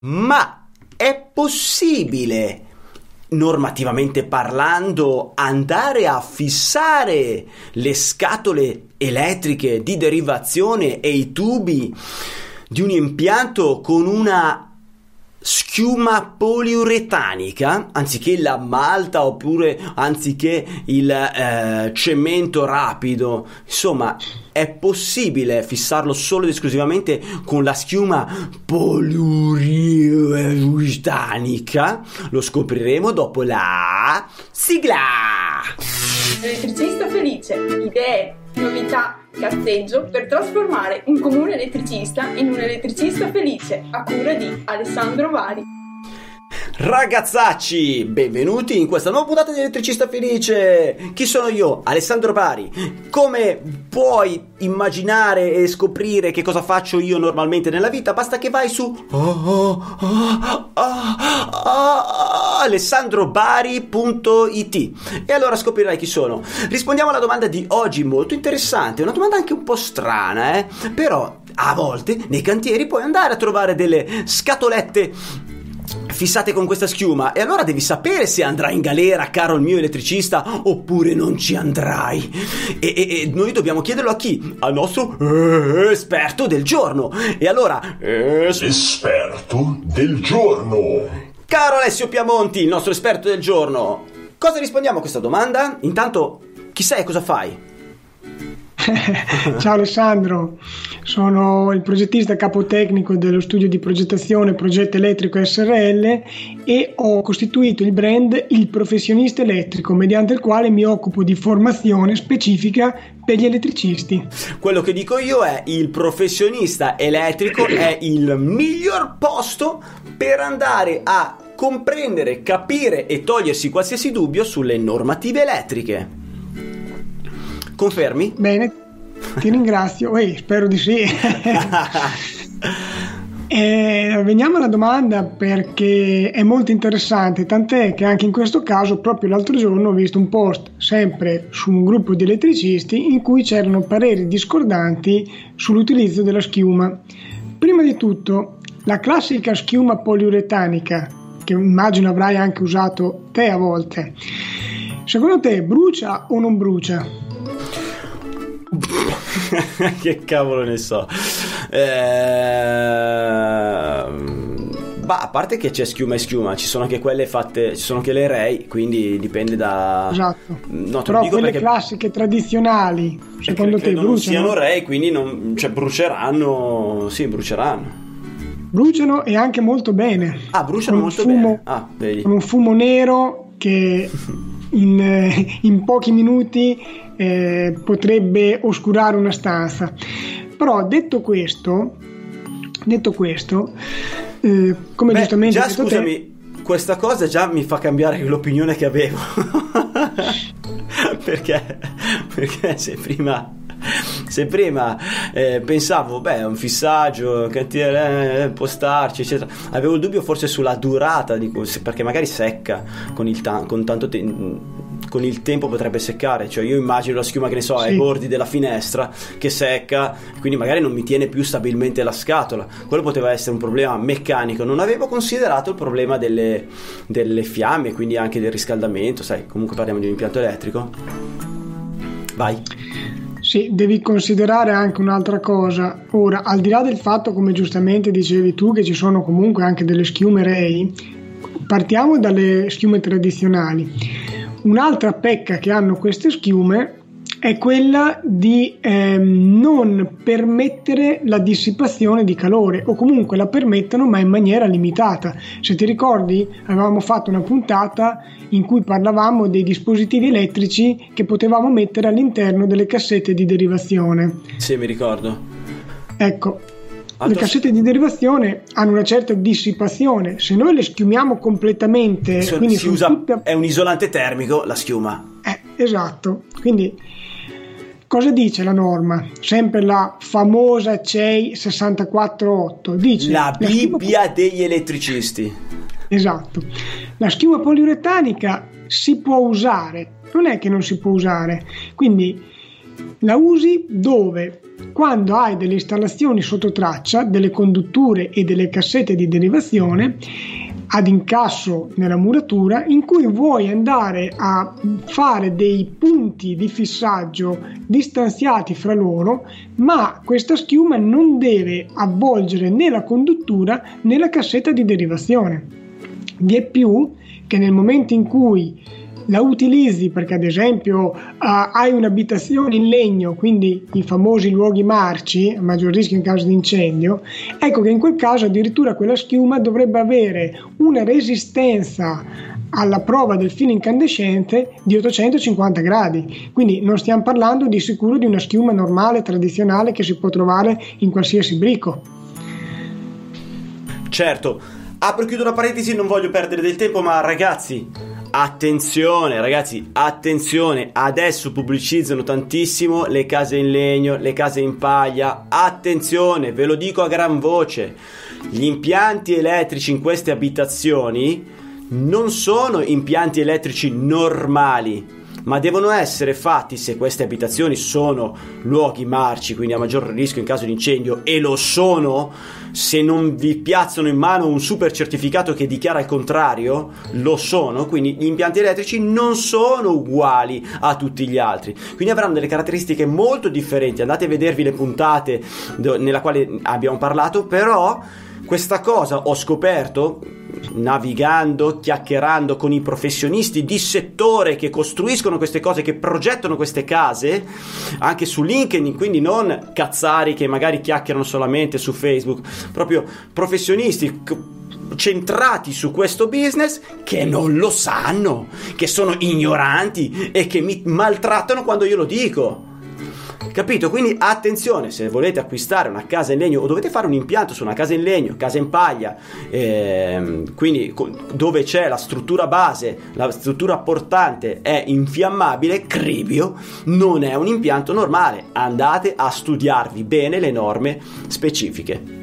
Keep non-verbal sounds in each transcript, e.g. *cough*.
Ma è possibile, normativamente parlando, andare a fissare le scatole elettriche di derivazione e i tubi di un impianto con una schiuma poliuretanica anziché la malta oppure anziché il eh, cemento rapido. Insomma è possibile fissarlo solo ed esclusivamente con la schiuma poliuretanica lo scopriremo dopo la sigla! Elettricista felice idee novità cazzeggio per trasformare un comune elettricista in un elettricista felice a cura di Alessandro Vari. Ragazzacci, benvenuti in questa nuova puntata di Elettricista Felice. Chi sono io? Alessandro Pari. Come puoi immaginare e scoprire che cosa faccio io normalmente nella vita? Basta che vai su oh, oh, oh, alessandrobari.it e allora scoprirai chi sono. Rispondiamo alla domanda di oggi, molto interessante, una domanda anche un po' strana, eh? Però a volte nei cantieri puoi andare a trovare delle scatolette fissate con questa schiuma e allora devi sapere se andrai in galera, caro il mio elettricista, oppure non ci andrai. E, e, e noi dobbiamo chiederlo a chi? Al nostro eh, esperto del giorno. E allora... Eh, esperto del giorno. Caro Alessio Piamonti, il nostro esperto del giorno, cosa rispondiamo a questa domanda? Intanto, chi sei e cosa fai? *laughs* Ciao Alessandro, sono il progettista capotecnico dello studio di progettazione Progetto Elettrico SRL e ho costituito il brand Il Professionista Elettrico, mediante il quale mi occupo di formazione specifica per gli elettricisti. Quello che dico io è il professionista elettrico è il miglior posto per andare a comprendere, capire e togliersi qualsiasi dubbio sulle normative elettriche. Confermi? Bene, ti ringrazio. Ehi, spero di sì. *laughs* E veniamo alla domanda perché è molto interessante, tant'è che anche in questo caso proprio l'altro giorno ho visto un post sempre su un gruppo di elettricisti in cui c'erano pareri discordanti sull'utilizzo della schiuma. Prima di tutto, la classica schiuma poliuretanica, che immagino avrai anche usato te a volte, secondo te brucia o non brucia? *laughs* che cavolo ne so. Ehm... Bah, a parte che c'è schiuma e schiuma, ci sono anche quelle fatte, ci sono anche le Ray, quindi dipende da... Esatto. No, Però quelle perché... classiche tradizionali, secondo te bruciano? Non siano Ray, quindi non... cioè, bruceranno, sì, bruceranno. Bruciano e anche molto bene. Ah, bruciano molto fumo, bene. Ah, vedi. Con un fumo nero che *laughs* in, in pochi minuti eh, potrebbe oscurare una stanza. Però detto questo, detto questo eh, come Beh, giustamente già scusami, te, questa cosa già mi fa cambiare l'opinione che avevo. *laughs* perché, perché se prima se prima eh, pensavo, beh, un fissaggio, cantiere, eh, può starci, eccetera, avevo il dubbio forse sulla durata di perché magari secca con, il ta- con tanto tempo con il tempo potrebbe seccare, cioè io immagino la schiuma che ne so sì. ai bordi della finestra che secca, quindi magari non mi tiene più stabilmente la scatola. Quello poteva essere un problema meccanico, non avevo considerato il problema delle, delle fiamme, quindi anche del riscaldamento, sai, comunque parliamo di un impianto elettrico. Vai. Sì, devi considerare anche un'altra cosa. Ora, al di là del fatto, come giustamente dicevi tu, che ci sono comunque anche delle schiume Ray, partiamo dalle schiume tradizionali. Un'altra pecca che hanno queste schiume è quella di ehm, non permettere la dissipazione di calore o comunque la permettono ma in maniera limitata. Se ti ricordi avevamo fatto una puntata in cui parlavamo dei dispositivi elettrici che potevamo mettere all'interno delle cassette di derivazione. Sì, mi ricordo. Ecco, le cassette di derivazione hanno una certa dissipazione. Se noi le schiumiamo completamente, so, quindi si usa, tutte... è un isolante termico la schiuma. Eh, esatto. Quindi Cosa dice la norma? Sempre la famosa CEI 648. Dice la Bibbia la degli elettricisti. Esatto. La schiuma poliuretanica si può usare, non è che non si può usare. Quindi La usi dove? Quando hai delle installazioni sotto traccia, delle condutture e delle cassette di derivazione ad incasso nella muratura in cui vuoi andare a fare dei punti di fissaggio distanziati fra loro, ma questa schiuma non deve avvolgere né la conduttura né la cassetta di derivazione. Vi è più che nel momento in cui la utilizzi perché ad esempio uh, hai un'abitazione in legno, quindi i famosi luoghi marci, a maggior rischio in caso di incendio, ecco che in quel caso addirittura quella schiuma dovrebbe avere una resistenza alla prova del filo incandescente di 850 gradi. Quindi non stiamo parlando di sicuro di una schiuma normale, tradizionale che si può trovare in qualsiasi brico. Certo, apro e chiudo una parentesi, non voglio perdere del tempo, ma ragazzi, Attenzione ragazzi, attenzione, adesso pubblicizzano tantissimo le case in legno, le case in paglia, attenzione, ve lo dico a gran voce, gli impianti elettrici in queste abitazioni non sono impianti elettrici normali, ma devono essere fatti se queste abitazioni sono luoghi marci, quindi a maggior rischio in caso di incendio, e lo sono, se non vi piazzano in mano un super certificato che dichiara il contrario, lo sono, quindi gli impianti elettrici non sono uguali a tutti gli altri, quindi avranno delle caratteristiche molto differenti. Andate a vedervi le puntate nella quale abbiamo parlato, però questa cosa ho scoperto navigando, chiacchierando con i professionisti di settore che costruiscono queste cose, che progettano queste case, anche su LinkedIn, quindi non cazzari che magari chiacchierano solamente su Facebook, proprio professionisti centrati su questo business che non lo sanno, che sono ignoranti e che mi maltrattano quando io lo dico. Capito? Quindi attenzione, se volete acquistare una casa in legno o dovete fare un impianto su una casa in legno, casa in paglia, ehm, quindi dove c'è la struttura base, la struttura portante è infiammabile, Cribio non è un impianto normale. Andate a studiarvi bene le norme specifiche.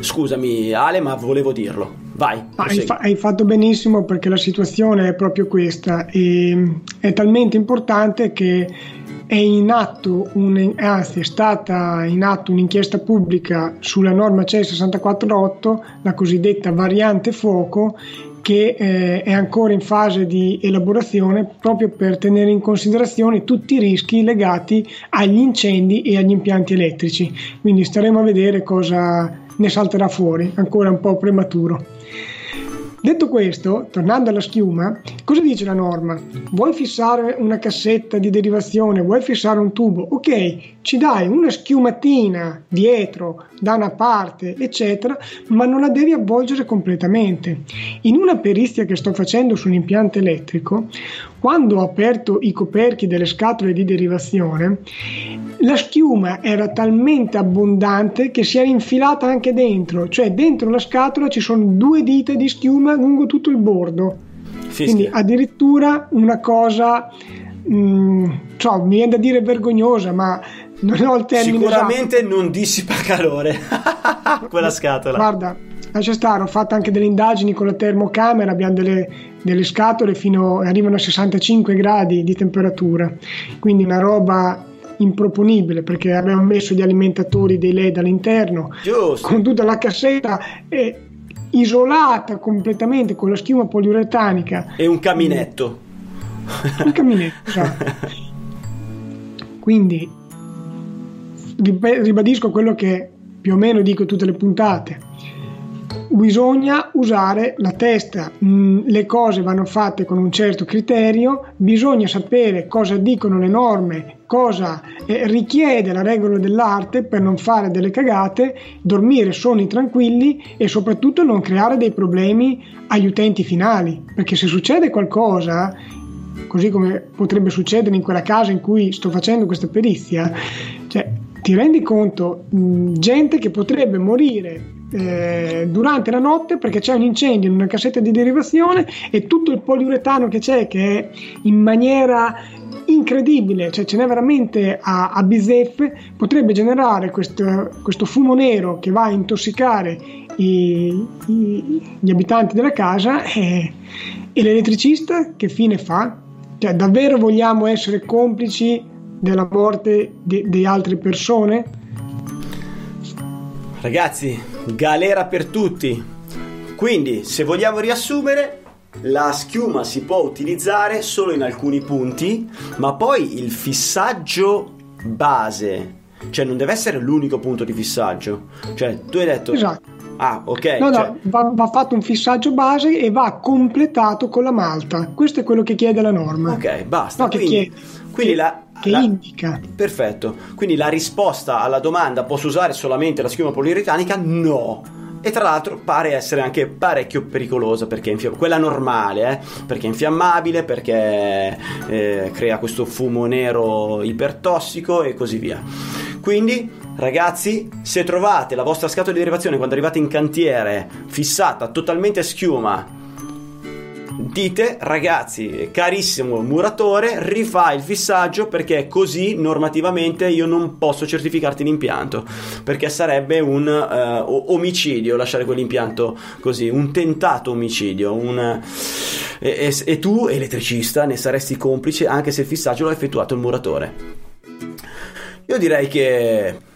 Scusami Ale, ma volevo dirlo. Vai. Hai, fa- hai, fatto benissimo perché la situazione è proprio questa e è talmente importante che è in atto un, anzi è stata in atto un'inchiesta pubblica sulla norma CE 648, la cosiddetta variante fuoco, che eh, è ancora in fase di elaborazione proprio per tenere in considerazione tutti i rischi legati agli incendi e agli impianti elettrici. Quindi staremo a vedere cosa ne salterà fuori, ancora un po' prematuro. Detto questo, tornando alla schiuma, cosa dice la norma? Vuoi fissare una cassetta di derivazione, vuoi fissare un tubo? Ok, ci dai una schiumatina dietro, da una parte, eccetera, ma non la devi avvolgere completamente. In una perizia che sto facendo su un impianto elettrico, quando ho aperto i coperchi delle scatole di derivazione, la schiuma era talmente abbondante che si era infilata anche dentro, cioè dentro la scatola ci sono due dita di schiuma lungo tutto il bordo. Fischia. Quindi addirittura una cosa, mh, mm, cioè, mi viene da dire vergognosa, ma non ho il termine. Sicuramente esatto. non dissipa calore *laughs* quella scatola. Guarda, lascia stare, ho fatto anche delle indagini con la termocamera, abbiamo delle, delle scatole fino arrivano a 65 gradi di temperatura, quindi una roba improponibile perché abbiamo messo gli alimentatori dei LED all'interno Giusto. con tutta la cassetta e isolata completamente con la schiuma poliuretanica e un caminetto. Un caminetto esatto. quindi ribadisco quello che più o meno dico tutte le puntate bisogna usare la testa, mm, le cose vanno fatte con un certo criterio, bisogna sapere cosa dicono le norme, cosa eh, richiede la regola dell'arte per non fare delle cagate, dormire sonni tranquilli e soprattutto non creare dei problemi agli utenti finali, perché se succede qualcosa così come potrebbe succedere in quella casa in cui sto facendo questa perizia, cioè, ti rendi conto, gente che potrebbe morire eh, durante la notte perché c'è un incendio in una cassetta di derivazione e tutto il poliuretano che c'è che è in maniera incredibile, cioè ce n'è veramente a, a bizzeffe, potrebbe generare questo, questo, fumo nero che va a intossicare i, i, gli abitanti della casa e, e l'elettricista che fine fa? Cioè davvero vogliamo essere complici della morte di, di altre persone? Ragazzi, galera per tutti. Quindi, se vogliamo riassumere, la schiuma si può utilizzare solo in alcuni punti, ma poi il fissaggio base, cioè non deve essere l'unico punto di fissaggio. Cioè, tu hai detto Esatto. Ah, ok. No, cioè- no, va, va fatto un fissaggio base e va completato con la malta. Questo è quello che chiede la norma. Ok, basta. No, che quindi, chiede, quindi che- la, che la- indica. Perfetto. Quindi la risposta alla domanda posso usare solamente la schiuma poliuretanica? No. E tra l'altro pare essere anche parecchio pericolosa perché è infiamm- quella normale, eh, perché è infiammabile, perché eh, crea questo fumo nero ipertossico e così via. Quindi, ragazzi, se trovate la vostra scatola di derivazione quando arrivate in cantiere fissata totalmente a schiuma, dite ragazzi carissimo muratore rifà il fissaggio perché così normativamente io non posso certificarti l'impianto. Perché sarebbe un o- omicidio lasciare quell'impianto così un tentato omicidio un, e, e- e tu elettricista ne saresti complice anche se il fissaggio l'ha effettuato il muratore. Io direi che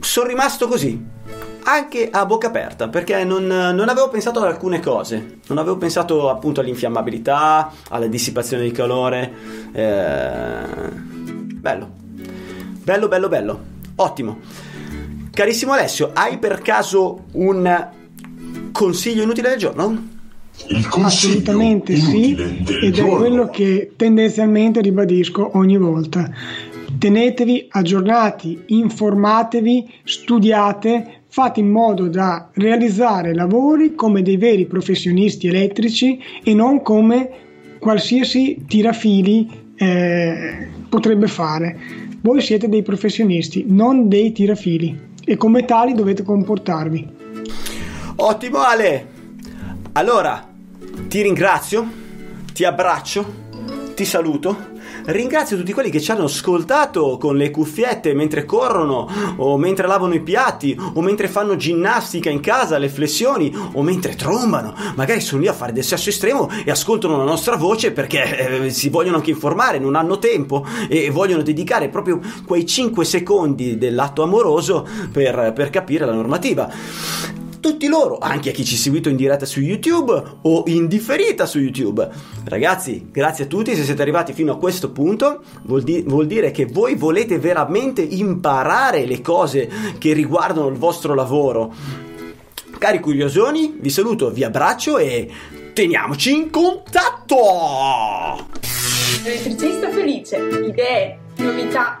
sono rimasto così anche a bocca aperta perché non, non avevo pensato ad alcune cose non avevo pensato appunto all'infiammabilità alla dissipazione di calore eh, bello bello bello bello ottimo carissimo Alessio hai per caso un consiglio inutile del giorno? Il consiglio Assolutamente sì, ed è giorno. quello che tendenzialmente ribadisco ogni volta. Tenetevi aggiornati, informatevi, studiate, fate in modo da realizzare lavori come dei veri professionisti elettrici e non come qualsiasi tirafili eh, potrebbe fare. Voi siete dei professionisti, non dei tirafili e come tali dovete comportarvi. Ottimo Ale! Allora, ti ringrazio, ti abbraccio, ti saluto. Ringrazio tutti quelli che ci hanno ascoltato con le cuffiette mentre corrono, o mentre lavano i piatti, o mentre fanno ginnastica in casa, le flessioni, o mentre trombano. Magari sono lì a fare del sesso estremo e ascoltano la nostra voce perché eh, si vogliono anche informare, non hanno tempo e vogliono dedicare proprio quei 5 secondi dell'atto amoroso per, per capire la normativa tutti loro, anche a chi ci ha seguito in diretta su YouTube o in differita su YouTube. Ragazzi, grazie a tutti, se siete arrivati fino a questo punto, vuol, di- vuol dire che voi volete veramente imparare le cose che riguardano il vostro lavoro. Cari curiosoni, vi saluto, vi abbraccio e teniamoci in contatto! Elettricista felice, idee, novità,